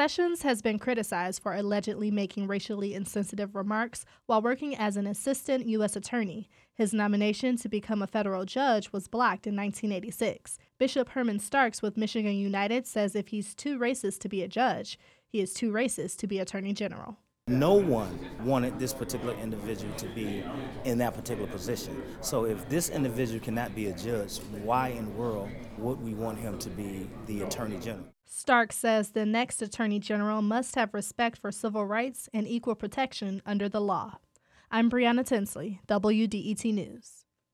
Sessions has been criticized for allegedly making racially insensitive remarks while working as an assistant U.S. attorney. His nomination to become a federal judge was blocked in 1986. Bishop Herman Starks with Michigan United says if he's too racist to be a judge, he is too racist to be attorney general. No one wanted this particular individual to be in that particular position. So if this individual cannot be a judge, why in the world would we want him to be the attorney general? Stark says the next attorney general must have respect for civil rights and equal protection under the law. I'm Brianna Tinsley, WDET News.